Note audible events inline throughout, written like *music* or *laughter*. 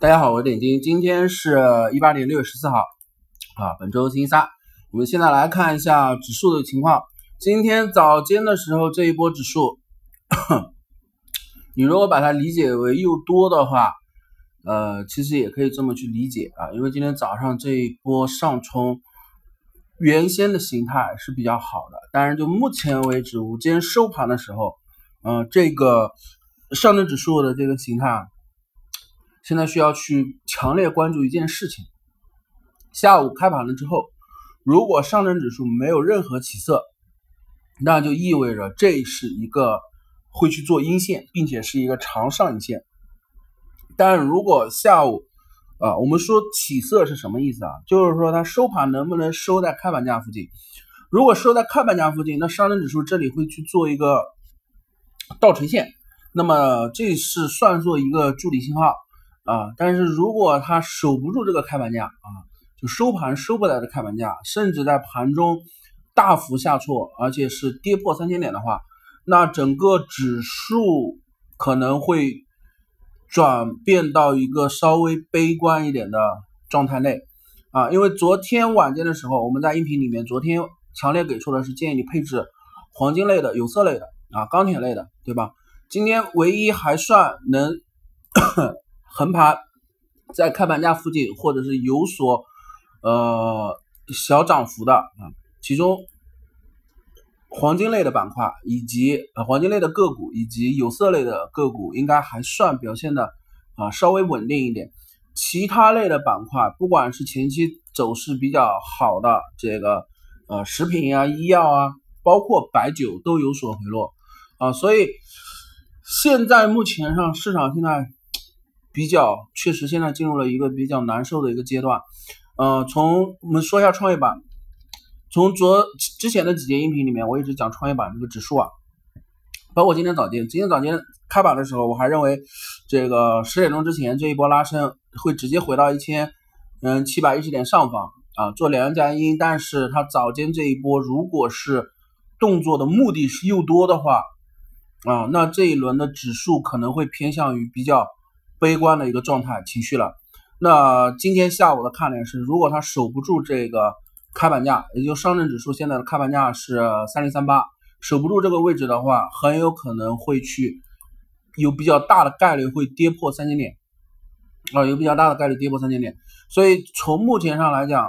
大家好，我是点金，今天是一八年六月十四号啊，本周星期三。我们现在来看一下指数的情况。今天早间的时候，这一波指数，*coughs* 你如果把它理解为又多的话，呃，其实也可以这么去理解啊，因为今天早上这一波上冲，原先的形态是比较好的，但是就目前为止，午间收盘的时候，嗯，这个上证指数的这个形态。现在需要去强烈关注一件事情：下午开盘了之后，如果上证指数没有任何起色，那就意味着这是一个会去做阴线，并且是一个长上影线。但如果下午啊，我们说起色是什么意思啊？就是说它收盘能不能收在开盘价附近？如果收在开盘价附近，那上证指数这里会去做一个倒垂线，那么这是算作一个助理信号。啊，但是如果它守不住这个开盘价啊，就收盘收不来的开盘价，甚至在盘中大幅下挫，而且是跌破三千点的话，那整个指数可能会转变到一个稍微悲观一点的状态内啊。因为昨天晚间的时候，我们在音频里面，昨天强烈给出的是建议你配置黄金类的、有色类的啊、钢铁类的，对吧？今天唯一还算能。横盘在开盘价附近，或者是有所呃小涨幅的啊，其中黄金类的板块以及呃黄金类的个股以及有色类的个股，应该还算表现的啊稍微稳定一点。其他类的板块，不管是前期走势比较好的这个呃食品啊、医药啊，包括白酒都有所回落啊，所以现在目前上市场现在。比较确实，现在进入了一个比较难受的一个阶段。呃，从我们说一下创业板，从昨之前的几节音频里面，我一直讲创业板这个指数啊，包括今天早间，今天早间开板的时候，我还认为这个十点钟之前这一波拉升会直接回到一千嗯七百一十点上方啊，做两阳加阴。但是它早间这一波如果是动作的目的是又多的话啊，那这一轮的指数可能会偏向于比较。悲观的一个状态情绪了。那今天下午的看点是，如果它守不住这个开盘价，也就上证指数现在的开盘价是三零三八，守不住这个位置的话，很有可能会去有比较大的概率会跌破三千点啊，有比较大的概率跌破三千点。所以从目前上来讲，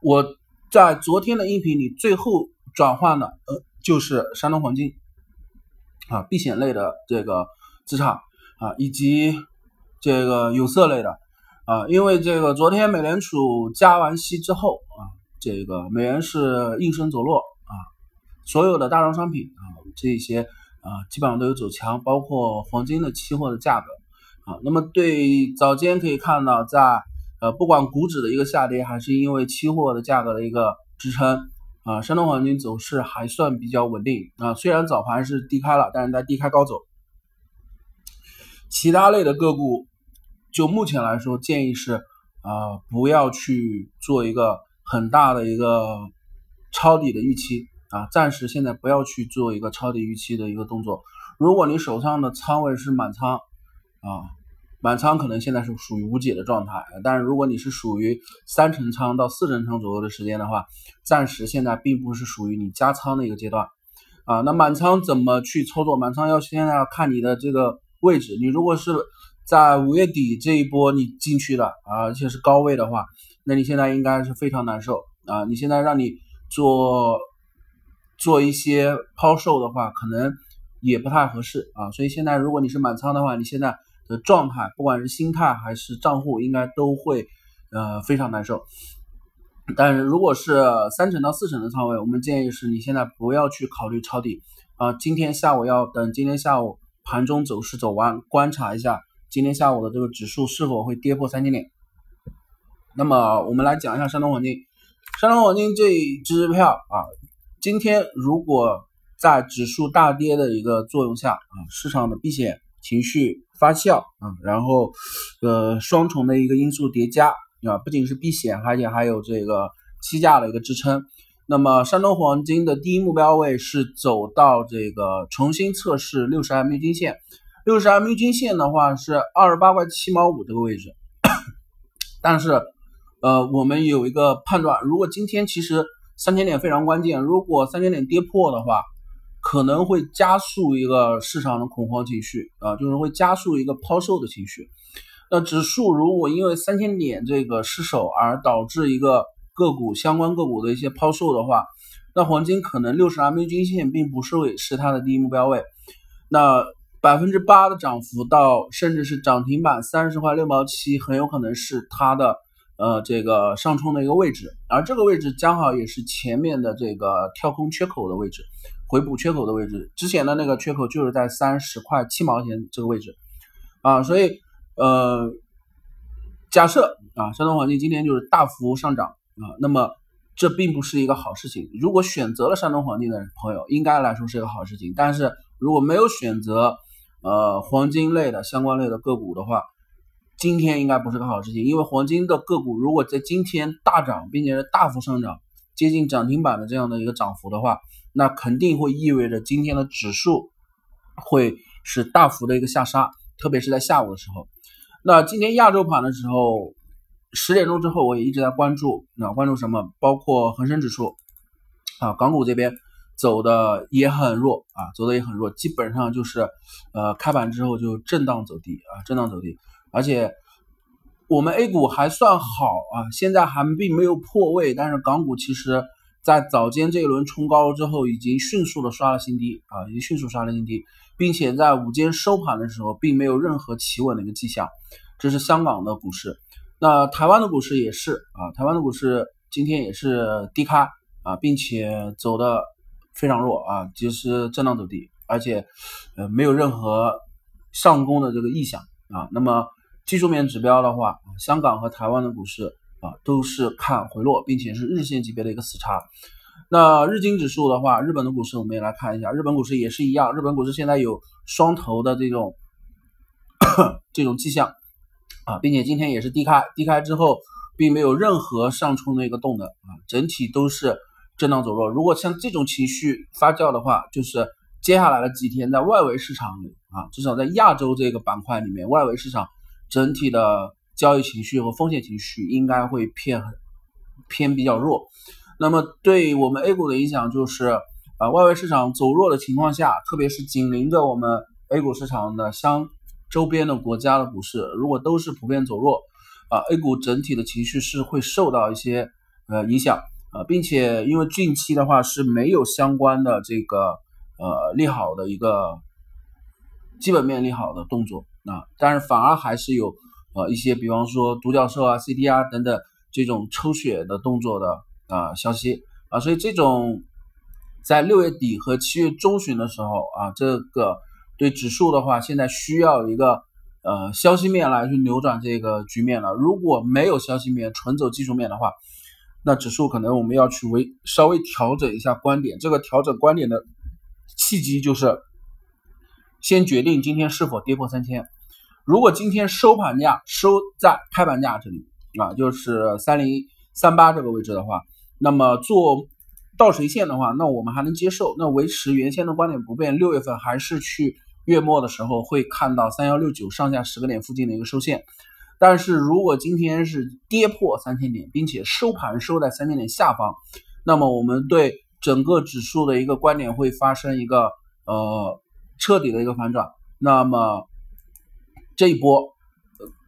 我在昨天的音频里最后转换的呃就是山东黄金啊，避险类的这个资产。啊，以及这个有色类的啊，因为这个昨天美联储加完息之后啊，这个美元是应声走弱啊，所有的大宗商品啊，这些啊基本上都有走强，包括黄金的期货的价格啊。那么对早间可以看到，在呃不管股指的一个下跌，还是因为期货的价格的一个支撑啊，山东黄金走势还算比较稳定啊，虽然早盘是低开了，但是在低开高走。其他类的个股，就目前来说，建议是啊，不要去做一个很大的一个抄底的预期啊，暂时现在不要去做一个抄底预期的一个动作。如果你手上的仓位是满仓啊，满仓可能现在是属于无解的状态。但是如果你是属于三成仓到四成仓左右的时间的话，暂时现在并不是属于你加仓的一个阶段啊。那满仓怎么去操作？满仓要现在要看你的这个。位置，你如果是在五月底这一波你进去的啊，而且是高位的话，那你现在应该是非常难受啊。你现在让你做做一些抛售的话，可能也不太合适啊。所以现在如果你是满仓的话，你现在的状态，不管是心态还是账户，应该都会呃非常难受。但是如果是三成到四成的仓位，我们建议是你现在不要去考虑抄底啊。今天下午要等今天下午。盘中走势走完，观察一下今天下午的这个指数是否会跌破三千点。那么我们来讲一下山东黄金。山东黄金这一支票啊，今天如果在指数大跌的一个作用下啊，市场的避险情绪发酵啊，然后呃双重的一个因素叠加啊，不仅是避险，而且还有这个期价的一个支撑。那么山东黄金的第一目标位是走到这个重新测试六十 MA 均线，六十 MA 均线的话是二十八块七毛五这个位置，但是呃，我们有一个判断，如果今天其实三千点非常关键，如果三千点跌破的话，可能会加速一个市场的恐慌情绪啊，就是会加速一个抛售的情绪。那指数如果因为三千点这个失守而导致一个个股相关个股的一些抛售的话，那黄金可能六十 MA 均线并不是为是它的第一目标位。那百分之八的涨幅到甚至是涨停板三十块六毛七，很有可能是它的呃这个上冲的一个位置，而这个位置刚好也是前面的这个跳空缺口的位置，回补缺口的位置。之前的那个缺口就是在三十块七毛钱这个位置啊，所以呃假设啊山东黄金今天就是大幅上涨啊，那么这并不是一个好事情。如果选择了山东黄金的朋友，应该来说是一个好事情，但是如果没有选择，呃，黄金类的相关类的个股的话，今天应该不是个好事情，因为黄金的个股如果在今天大涨，并且是大幅上涨，接近涨停板的这样的一个涨幅的话，那肯定会意味着今天的指数会是大幅的一个下杀，特别是在下午的时候。那今天亚洲盘的时候，十点钟之后我也一直在关注，那关注什么？包括恒生指数啊，港股这边。走的也很弱啊，走的也很弱，基本上就是，呃，开盘之后就震荡走低啊，震荡走低，而且我们 A 股还算好啊，现在还并没有破位，但是港股其实在早间这一轮冲高之后，已经迅速的刷了新低啊，已经迅速刷了新低，并且在午间收盘的时候，并没有任何企稳的一个迹象，这是香港的股市，那台湾的股市也是啊，台湾的股市今天也是低开啊，并且走的。非常弱啊，其实震荡走低，而且呃没有任何上攻的这个意向啊。那么技术面指标的话，香港和台湾的股市啊都是看回落，并且是日线级别的一个死叉。那日经指数的话，日本的股市我们也来看一下，日本股市也是一样，日本股市现在有双头的这种 *coughs* 这种迹象啊，并且今天也是低开，低开之后并没有任何上冲的一个动能啊，整体都是。震荡走弱，如果像这种情绪发酵的话，就是接下来的几天在外围市场里啊，至少在亚洲这个板块里面，外围市场整体的交易情绪和风险情绪应该会偏偏比较弱。那么对我们 A 股的影响就是啊，外围市场走弱的情况下，特别是紧邻着我们 A 股市场的相周边的国家的股市，如果都是普遍走弱啊，A 股整体的情绪是会受到一些呃影响。啊，并且因为近期的话是没有相关的这个呃利好的一个基本面利好的动作啊，但是反而还是有呃一些，比方说独角兽啊、CDR 等等这种抽血的动作的啊消息啊，所以这种在六月底和七月中旬的时候啊，这个对指数的话，现在需要一个呃消息面来去扭转这个局面了。如果没有消息面，纯走技术面的话。那指数可能我们要去微稍微调整一下观点，这个调整观点的契机就是先决定今天是否跌破三千。如果今天收盘价收在开盘价这里啊，就是三零三八这个位置的话，那么做倒锤线的话，那我们还能接受。那维持原先的观点不变，六月份还是去月末的时候会看到三幺六九上下十个点附近的一个收线。但是如果今天是跌破三千点，并且收盘收在三千点下方，那么我们对整个指数的一个观点会发生一个呃彻底的一个反转。那么这一波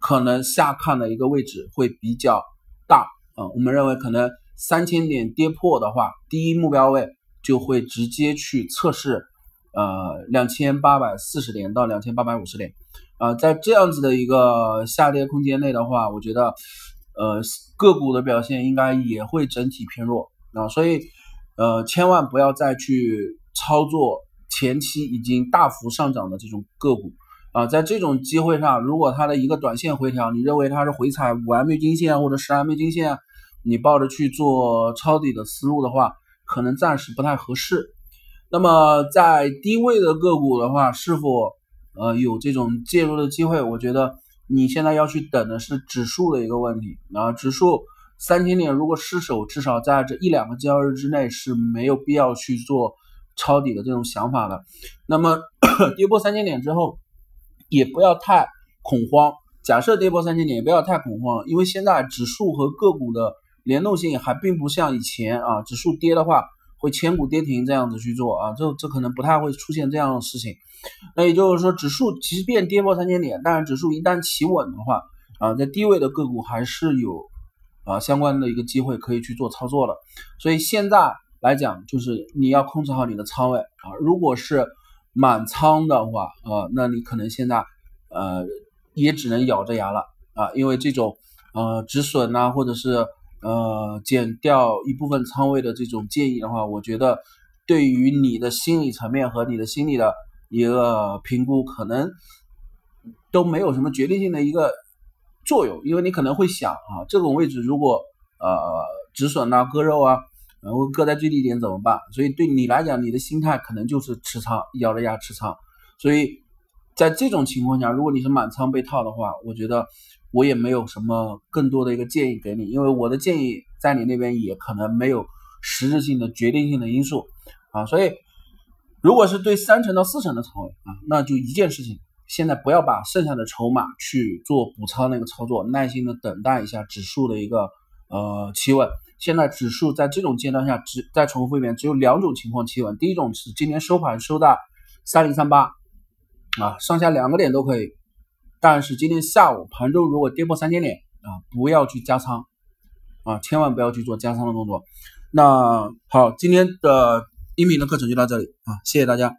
可能下看的一个位置会比较大啊，我们认为可能三千点跌破的话，第一目标位就会直接去测试呃两千八百四十点到两千八百五十点。啊，在这样子的一个下跌空间内的话，我觉得，呃，个股的表现应该也会整体偏弱啊，所以，呃，千万不要再去操作前期已经大幅上涨的这种个股啊，在这种机会上，如果它的一个短线回调，你认为它是回踩五 M 均线或者十 M 均线，你抱着去做抄底的思路的话，可能暂时不太合适。那么在低位的个股的话，是否？呃，有这种介入的机会，我觉得你现在要去等的是指数的一个问题啊。指数三千点如果失守，至少在这一两个交易日之内是没有必要去做抄底的这种想法的。那么 *coughs* 跌破三千点之后，也不要太恐慌。假设跌破三千点，也不要太恐慌，因为现在指数和个股的联动性还并不像以前啊，指数跌的话会千股跌停这样子去做啊，这这可能不太会出现这样的事情。那也就是说，指数即便跌破三千点，但是指数一旦企稳的话啊，在低位的个股还是有啊相关的一个机会可以去做操作的。所以现在来讲，就是你要控制好你的仓位啊，如果是满仓的话啊，那你可能现在呃。也只能咬着牙了啊，因为这种呃止损呐，或者是呃减掉一部分仓位的这种建议的话，我觉得对于你的心理层面和你的心理的一个评估，可能都没有什么决定性的一个作用，因为你可能会想啊，这种位置如果呃止损呐、割肉啊，然后割在最低点怎么办？所以对你来讲，你的心态可能就是持仓，咬着牙持仓，所以。在这种情况下，如果你是满仓被套的话，我觉得我也没有什么更多的一个建议给你，因为我的建议在你那边也可能没有实质性的决定性的因素啊。所以，如果是对三成到四成的仓位啊，那就一件事情，现在不要把剩下的筹码去做补仓那个操作，耐心的等待一下指数的一个呃企稳。现在指数在这种阶段下，只再重复一遍，只有两种情况企稳，第一种是今天收盘收在三零三八。啊，上下两个点都可以，但是今天下午盘中如果跌破三千点啊，不要去加仓啊，千万不要去做加仓的动作。那好，今天的音频的课程就到这里啊，谢谢大家。